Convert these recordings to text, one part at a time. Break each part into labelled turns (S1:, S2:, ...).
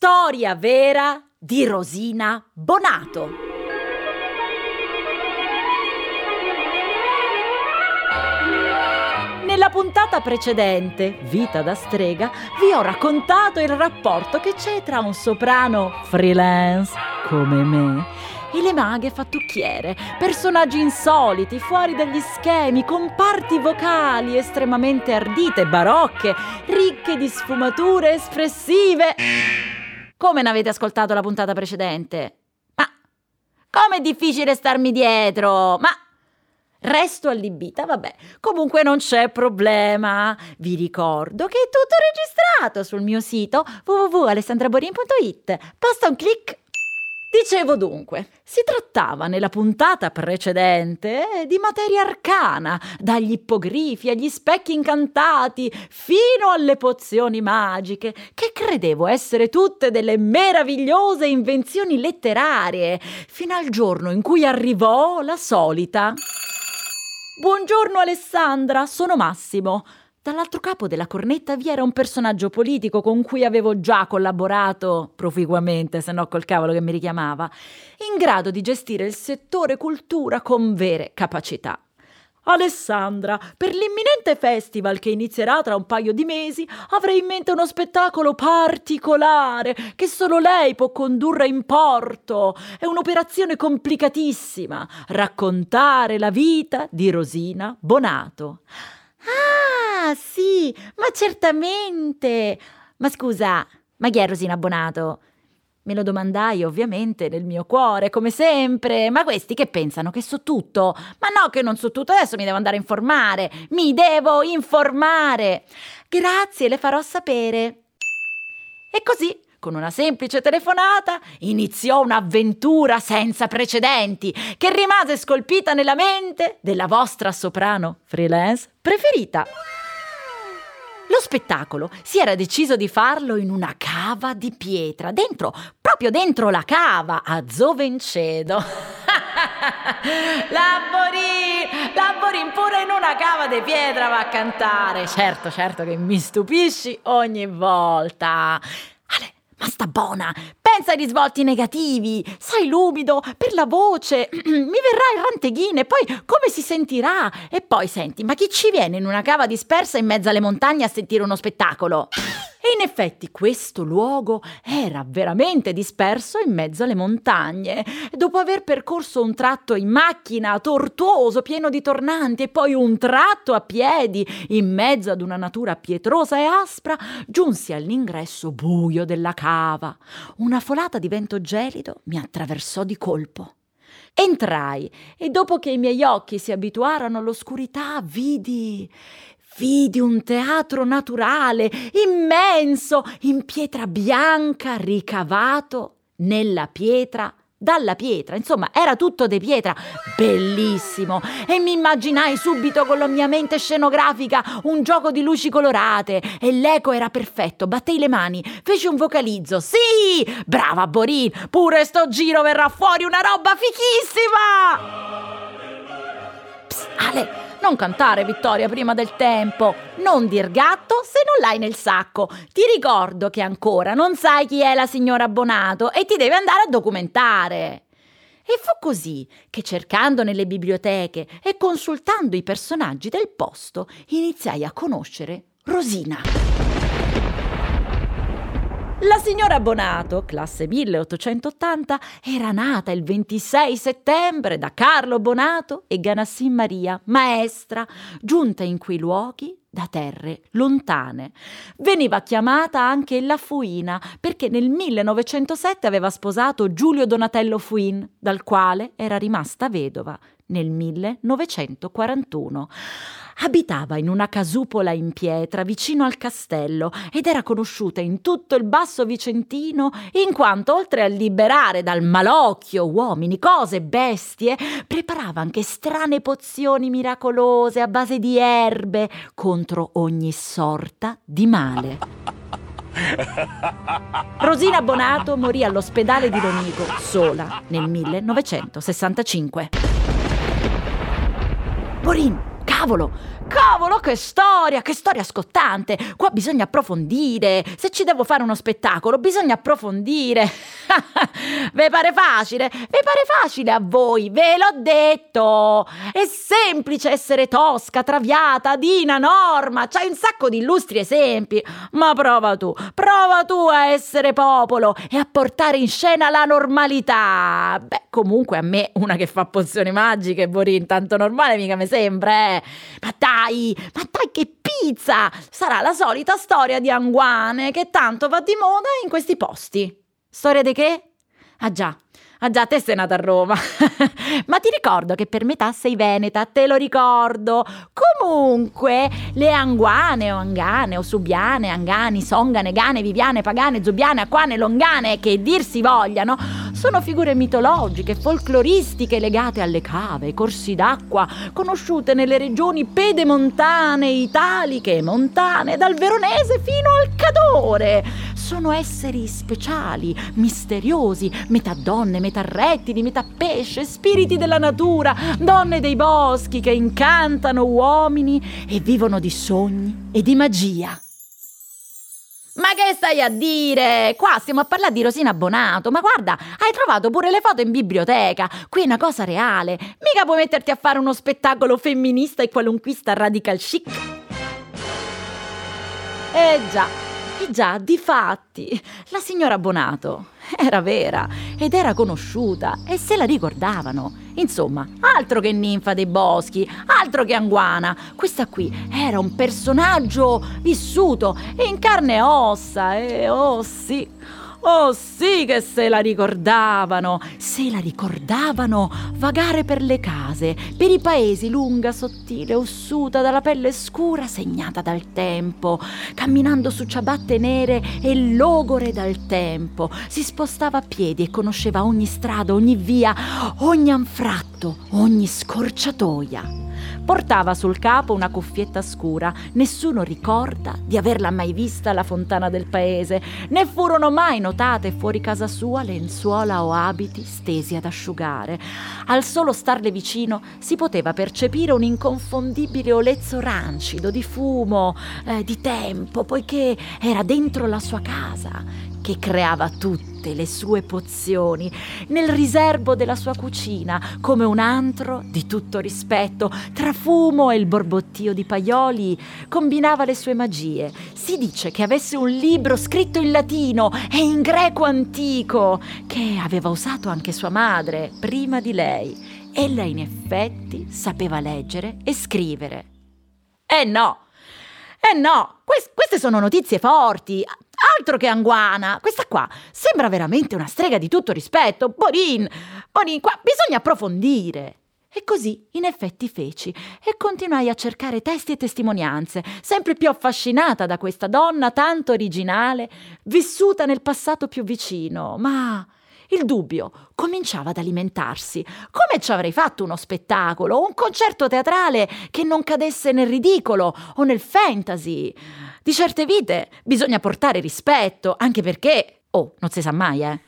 S1: Storia vera di Rosina Bonato. Nella puntata precedente, Vita da strega, vi ho raccontato il rapporto che c'è tra un soprano freelance come me e le maghe fattucchiere, personaggi insoliti, fuori dagli schemi, con parti vocali estremamente ardite, barocche, ricche di sfumature espressive. Come ne avete ascoltato la puntata precedente? Ma com'è difficile starmi dietro? Ma Resto allibita, vabbè. Comunque non c'è problema. Vi ricordo che è tutto registrato sul mio sito www.alessandraborin.it. Basta un clic Dicevo dunque, si trattava nella puntata precedente di materia arcana, dagli ippogrifi agli specchi incantati, fino alle pozioni magiche, che credevo essere tutte delle meravigliose invenzioni letterarie, fino al giorno in cui arrivò la solita. Buongiorno Alessandra, sono Massimo. Dall'altro capo della cornetta vi era un personaggio politico con cui avevo già collaborato proficuamente, se no col cavolo che mi richiamava, in grado di gestire il settore cultura con vere capacità. Alessandra, per l'imminente festival che inizierà tra un paio di mesi, avrei in mente uno spettacolo particolare che solo lei può condurre in porto. È un'operazione complicatissima, raccontare la vita di Rosina Bonato. Ah, sì, ma certamente. Ma scusa, ma chi è Rosina Abbonato? Me lo domandai ovviamente nel mio cuore, come sempre. Ma questi che pensano che so tutto? Ma no, che non so tutto, adesso mi devo andare a informare. Mi devo informare. Grazie, le farò sapere. E così con una semplice telefonata iniziò un'avventura senza precedenti che rimase scolpita nella mente della vostra soprano freelance preferita. Lo spettacolo si era deciso di farlo in una cava di pietra, dentro, proprio dentro la cava, a Zovencedo. Lamborin, Lamborin pure in una cava di pietra va a cantare. Certo, certo che mi stupisci ogni volta. Ma sta buona! Pensa ai risvolti negativi! Sai l'umido, per la voce! Mi verrà il ranteghine, poi come si sentirà? E poi senti, ma chi ci viene in una cava dispersa in mezzo alle montagne a sentire uno spettacolo? E in effetti questo luogo era veramente disperso in mezzo alle montagne. Dopo aver percorso un tratto in macchina tortuoso, pieno di tornanti, e poi un tratto a piedi, in mezzo ad una natura pietrosa e aspra, giunsi all'ingresso buio della cava. Una folata di vento gelido mi attraversò di colpo. Entrai e dopo che i miei occhi si abituarono all'oscurità, vidi vidi un teatro naturale, immenso, in pietra bianca, ricavato nella pietra dalla pietra, insomma, era tutto di pietra, bellissimo. E mi immaginai subito con la mia mente scenografica un gioco di luci colorate e l'eco era perfetto. Battei le mani, feci un vocalizzo. Sì! Brava Borin, pure sto giro verrà fuori una roba fichissima! Psst, Ale, non cantare Vittoria prima del tempo. Non dir gatto se non l'hai nel sacco. Ti ricordo che ancora non sai chi è la signora Abbonato e ti devi andare a documentare. E fu così che cercando nelle biblioteche e consultando i personaggi del posto iniziai a conoscere Rosina. La signora Bonato, classe 1880, era nata il 26 settembre da Carlo Bonato e Ganassin Maria, maestra, giunta in quei luoghi da terre lontane. Veniva chiamata anche la Fuina perché nel 1907 aveva sposato Giulio Donatello Fuin, dal quale era rimasta vedova nel 1941. Abitava in una casupola in pietra vicino al castello ed era conosciuta in tutto il basso vicentino in quanto oltre a liberare dal malocchio uomini, cose, bestie, preparava anche strane pozioni miracolose a base di erbe contro ogni sorta di male. Rosina Bonato morì all'ospedale di Lonico sola nel 1965. Borin, cavolo! Cavolo, che storia, che storia scottante! Qua bisogna approfondire. Se ci devo fare uno spettacolo, bisogna approfondire. ve pare facile? Ve pare facile a voi? Ve l'ho detto! È semplice essere tosca, traviata, Dina, Norma. C'hai un sacco di illustri esempi. Ma prova tu, prova tu a essere popolo e a portare in scena la normalità. Beh, comunque a me una che fa pozioni magiche, Borin, tanto normale mica mi sembra, eh. Ma dai! ma dai che pizza! Sarà la solita storia di Anguane che tanto va di moda in questi posti. Storia di che? Ah già, Ah già, te sei nata a Roma. Ma ti ricordo che per metà sei veneta, te lo ricordo. Comunque, le anguane o angane o subiane, angani, songane, gane, viviane, pagane, zubiane, acquane, longane, che dir si vogliano, sono figure mitologiche, folcloristiche legate alle cave, corsi d'acqua, conosciute nelle regioni pedemontane, italiche montane, dal veronese fino al cadore. Sono esseri speciali, misteriosi, metà donne, metà rettili, metà pesce, spiriti della natura, donne dei boschi che incantano uomini e vivono di sogni e di magia. Ma che stai a dire? Qua stiamo a parlare di Rosina Bonato. Ma guarda, hai trovato pure le foto in biblioteca. Qui è una cosa reale. Mica puoi metterti a fare uno spettacolo femminista e qualunquista radical chic. Eh già, eh già, di fatti, la signora Bonato era vera ed era conosciuta e se la ricordavano. Insomma, altro che ninfa dei boschi, altro che Anguana. Questa qui era un personaggio vissuto in carne e ossa e oh sì Oh sì che se la ricordavano, se la ricordavano vagare per le case, per i paesi lunga, sottile, ossuta, dalla pelle scura segnata dal tempo, camminando su ciabatte nere e logore dal tempo, si spostava a piedi e conosceva ogni strada, ogni via, ogni anfratto, ogni scorciatoia. Portava sul capo una cuffietta scura. Nessuno ricorda di averla mai vista alla fontana del paese, né furono mai notate fuori casa sua lenzuola o abiti stesi ad asciugare. Al solo starle vicino si poteva percepire un inconfondibile olezzo rancido di fumo, eh, di tempo, poiché era dentro la sua casa che creava tutte le sue pozioni nel riservo della sua cucina, come un antro di tutto rispetto, tra fumo e il borbottio di paioli, combinava le sue magie. Si dice che avesse un libro scritto in latino e in greco antico, che aveva usato anche sua madre prima di lei. Ella in effetti sapeva leggere e scrivere. Eh no! Eh no, quest- queste sono notizie forti. Altro che Anguana! Questa qua sembra veramente una strega di tutto rispetto. Borin! Borin, qua bisogna approfondire. E così in effetti feci e continuai a cercare testi e testimonianze, sempre più affascinata da questa donna tanto originale, vissuta nel passato più vicino, ma il dubbio cominciava ad alimentarsi. Come ci avrei fatto uno spettacolo, un concerto teatrale che non cadesse nel ridicolo o nel fantasy? Di certe vite bisogna portare rispetto, anche perché... Oh, non si sa mai, eh.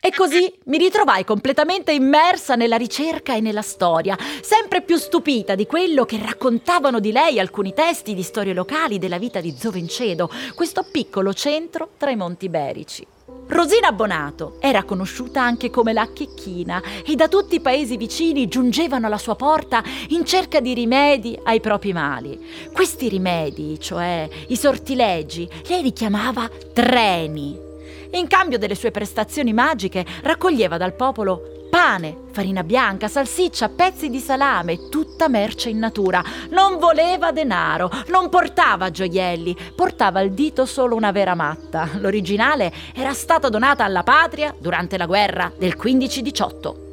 S1: E così mi ritrovai completamente immersa nella ricerca e nella storia, sempre più stupita di quello che raccontavano di lei alcuni testi di storie locali della vita di Zovencedo, questo piccolo centro tra i Monti Iberici. Rosina Bonato era conosciuta anche come la Checchina e da tutti i paesi vicini giungevano alla sua porta in cerca di rimedi ai propri mali. Questi rimedi, cioè i sortilegi, lei li chiamava treni. In cambio delle sue prestazioni magiche raccoglieva dal popolo pane, farina bianca, salsiccia, pezzi di salame, tutta merce in natura. Non voleva denaro, non portava gioielli, portava al dito solo una vera matta. L'originale era stata donata alla patria durante la guerra del 15-18.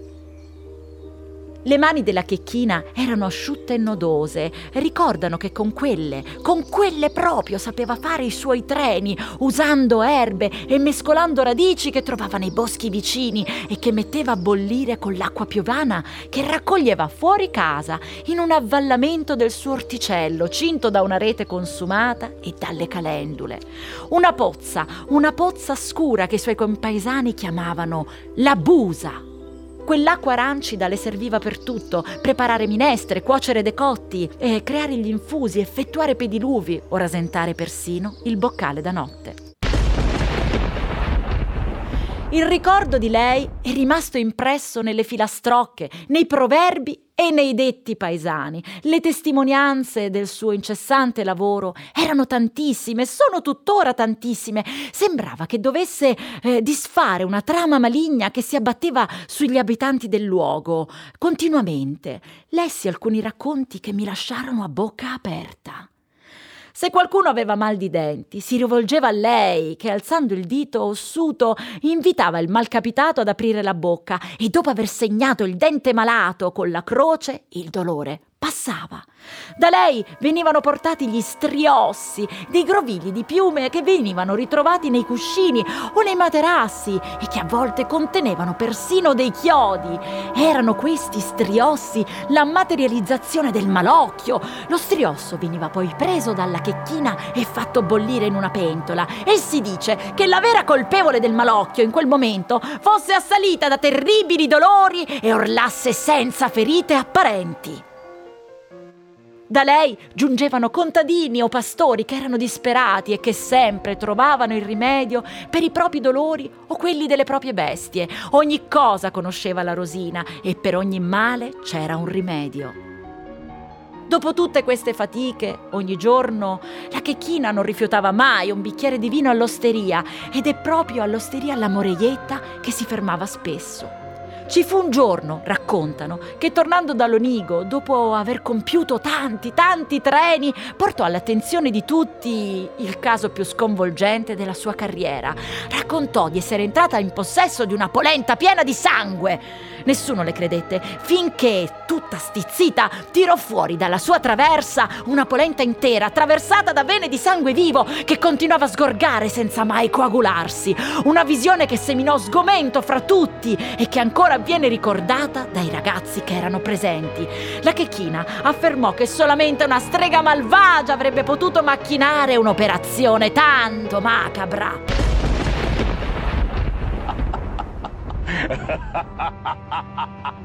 S1: Le mani della checchina erano asciutte e nodose. Ricordano che con quelle, con quelle proprio sapeva fare i suoi treni, usando erbe e mescolando radici che trovava nei boschi vicini e che metteva a bollire con l'acqua piovana che raccoglieva fuori casa, in un avvallamento del suo orticello, cinto da una rete consumata e dalle calendule. Una pozza, una pozza scura che i suoi compaesani chiamavano la busa. Quell'acqua arancida le serviva per tutto, preparare minestre, cuocere decotti, e creare gli infusi, effettuare pediluvi o rasentare persino il boccale da notte. Il ricordo di lei è rimasto impresso nelle filastrocche, nei proverbi e nei detti paesani. Le testimonianze del suo incessante lavoro erano tantissime, sono tuttora tantissime. Sembrava che dovesse eh, disfare una trama maligna che si abbatteva sugli abitanti del luogo. Continuamente lessi alcuni racconti che mi lasciarono a bocca aperta. Se qualcuno aveva mal di denti, si rivolgeva a lei, che alzando il dito ossuto invitava il malcapitato ad aprire la bocca e dopo aver segnato il dente malato con la croce, il dolore passava. Da lei venivano portati gli striossi, dei grovigli di piume che venivano ritrovati nei cuscini o nei materassi e che a volte contenevano persino dei chiodi. Erano questi striossi la materializzazione del malocchio. Lo striosso veniva poi preso dalla checchina e fatto bollire in una pentola e si dice che la vera colpevole del malocchio in quel momento fosse assalita da terribili dolori e orlasse senza ferite apparenti. Da lei giungevano contadini o pastori che erano disperati e che sempre trovavano il rimedio per i propri dolori o quelli delle proprie bestie. Ogni cosa conosceva la Rosina e per ogni male c'era un rimedio. Dopo tutte queste fatiche, ogni giorno la checchina non rifiutava mai un bicchiere di vino all'osteria ed è proprio all'osteria la Moreietta che si fermava spesso. Ci fu un giorno, raccontano, che tornando da Lonigo, dopo aver compiuto tanti, tanti treni, portò all'attenzione di tutti il caso più sconvolgente della sua carriera. Raccontò di essere entrata in possesso di una polenta piena di sangue. Nessuno le credette, finché, tutta stizzita, tirò fuori dalla sua traversa una polenta intera, attraversata da vene di sangue vivo, che continuava a sgorgare senza mai coagularsi. Una visione che seminò sgomento fra tutti e che ancora viene ricordata dai ragazzi che erano presenti. La checchina affermò che solamente una strega malvagia avrebbe potuto macchinare un'operazione tanto macabra.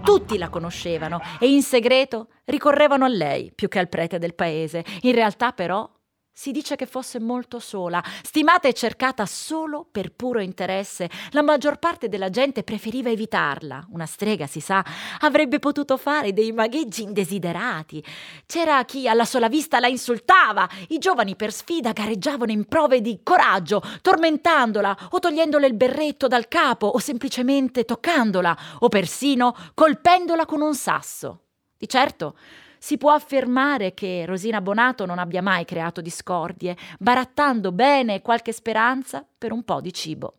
S1: Tutti la conoscevano e in segreto ricorrevano a lei più che al prete del paese. In realtà però si dice che fosse molto sola, stimata e cercata solo per puro interesse. La maggior parte della gente preferiva evitarla. Una strega, si sa, avrebbe potuto fare dei magheggi indesiderati. C'era chi alla sola vista la insultava. I giovani per sfida gareggiavano in prove di coraggio, tormentandola o togliendole il berretto dal capo o semplicemente toccandola o persino colpendola con un sasso. Di certo, si può affermare che Rosina Bonato non abbia mai creato discordie, barattando bene qualche speranza per un po' di cibo.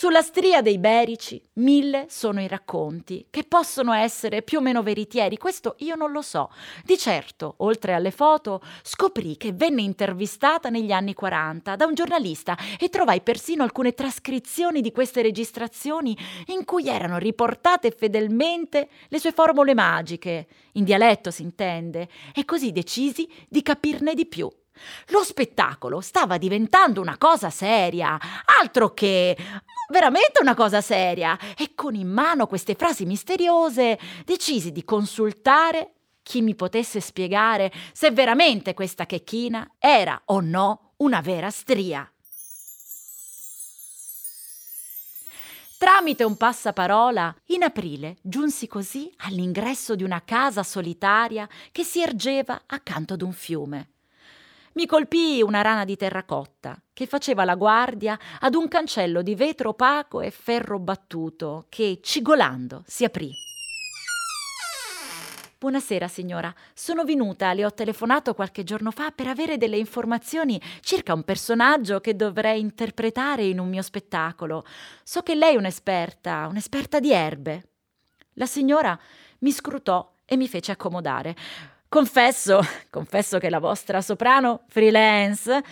S1: Sulla stria dei Berici, mille sono i racconti, che possono essere più o meno veritieri, questo io non lo so. Di certo, oltre alle foto, scoprì che venne intervistata negli anni 40 da un giornalista e trovai persino alcune trascrizioni di queste registrazioni in cui erano riportate fedelmente le sue formule magiche, in dialetto si intende, e così decisi di capirne di più. Lo spettacolo stava diventando una cosa seria, altro che veramente una cosa seria e con in mano queste frasi misteriose decisi di consultare chi mi potesse spiegare se veramente questa checchina era o no una vera stria. Tramite un passaparola, in aprile giunsi così all'ingresso di una casa solitaria che si ergeva accanto ad un fiume mi colpì una rana di terracotta che faceva la guardia ad un cancello di vetro opaco e ferro battuto che, cigolando, si aprì. Buonasera signora, sono venuta, le ho telefonato qualche giorno fa per avere delle informazioni circa un personaggio che dovrei interpretare in un mio spettacolo. So che lei è un'esperta, un'esperta di erbe. La signora mi scrutò e mi fece accomodare. Confesso, confesso che la vostra soprano freelance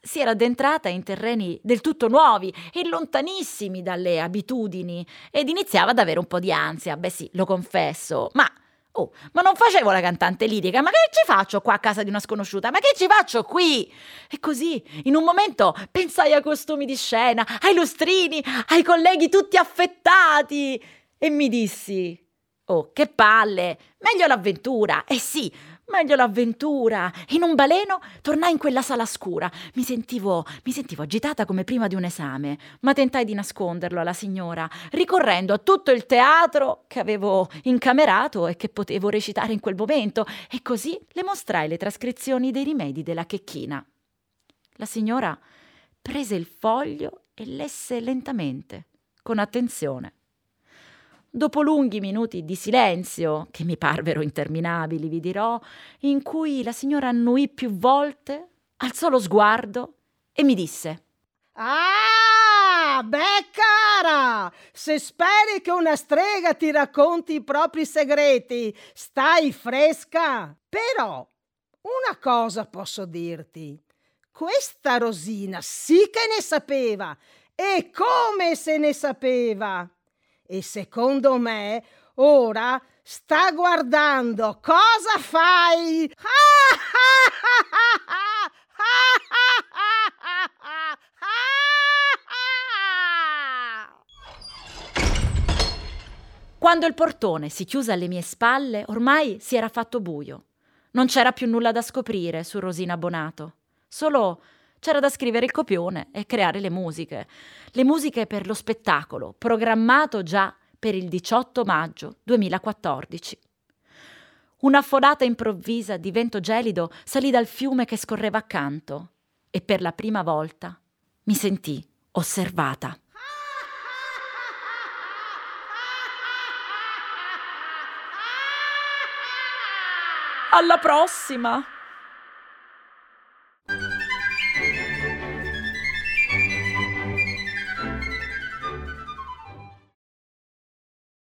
S1: si era addentrata in terreni del tutto nuovi e lontanissimi dalle abitudini ed iniziava ad avere un po' di ansia. Beh sì, lo confesso, ma Oh, ma non facevo la cantante lirica, ma che ci faccio qua a casa di una sconosciuta? Ma che ci faccio qui? E così, in un momento, pensai ai costumi di scena, ai lustrini, ai colleghi tutti affettati e mi dissi: Oh, che palle! Meglio l'avventura! Eh sì, Meglio l'avventura. In un baleno tornai in quella sala scura. Mi sentivo, mi sentivo agitata come prima di un esame, ma tentai di nasconderlo alla signora, ricorrendo a tutto il teatro che avevo incamerato e che potevo recitare in quel momento, e così le mostrai le trascrizioni dei rimedi della checchina. La signora prese il foglio e lesse lentamente, con attenzione. Dopo lunghi minuti di silenzio, che mi parvero interminabili, vi dirò, in cui la signora annuì più volte, alzò lo sguardo e mi disse:
S2: Ah, beh, cara, se speri che una strega ti racconti i propri segreti, stai fresca. Però una cosa posso dirti. Questa Rosina sì che ne sapeva. E come se ne sapeva? E secondo me ora sta guardando cosa fai.
S1: Quando il portone si chiuse alle mie spalle, ormai si era fatto buio. Non c'era più nulla da scoprire su Rosina Bonato. Solo c'era da scrivere il copione e creare le musiche. Le musiche per lo spettacolo, programmato già per il 18 maggio 2014. Una folata improvvisa di vento gelido salì dal fiume che scorreva accanto e per la prima volta mi sentii osservata. Alla prossima!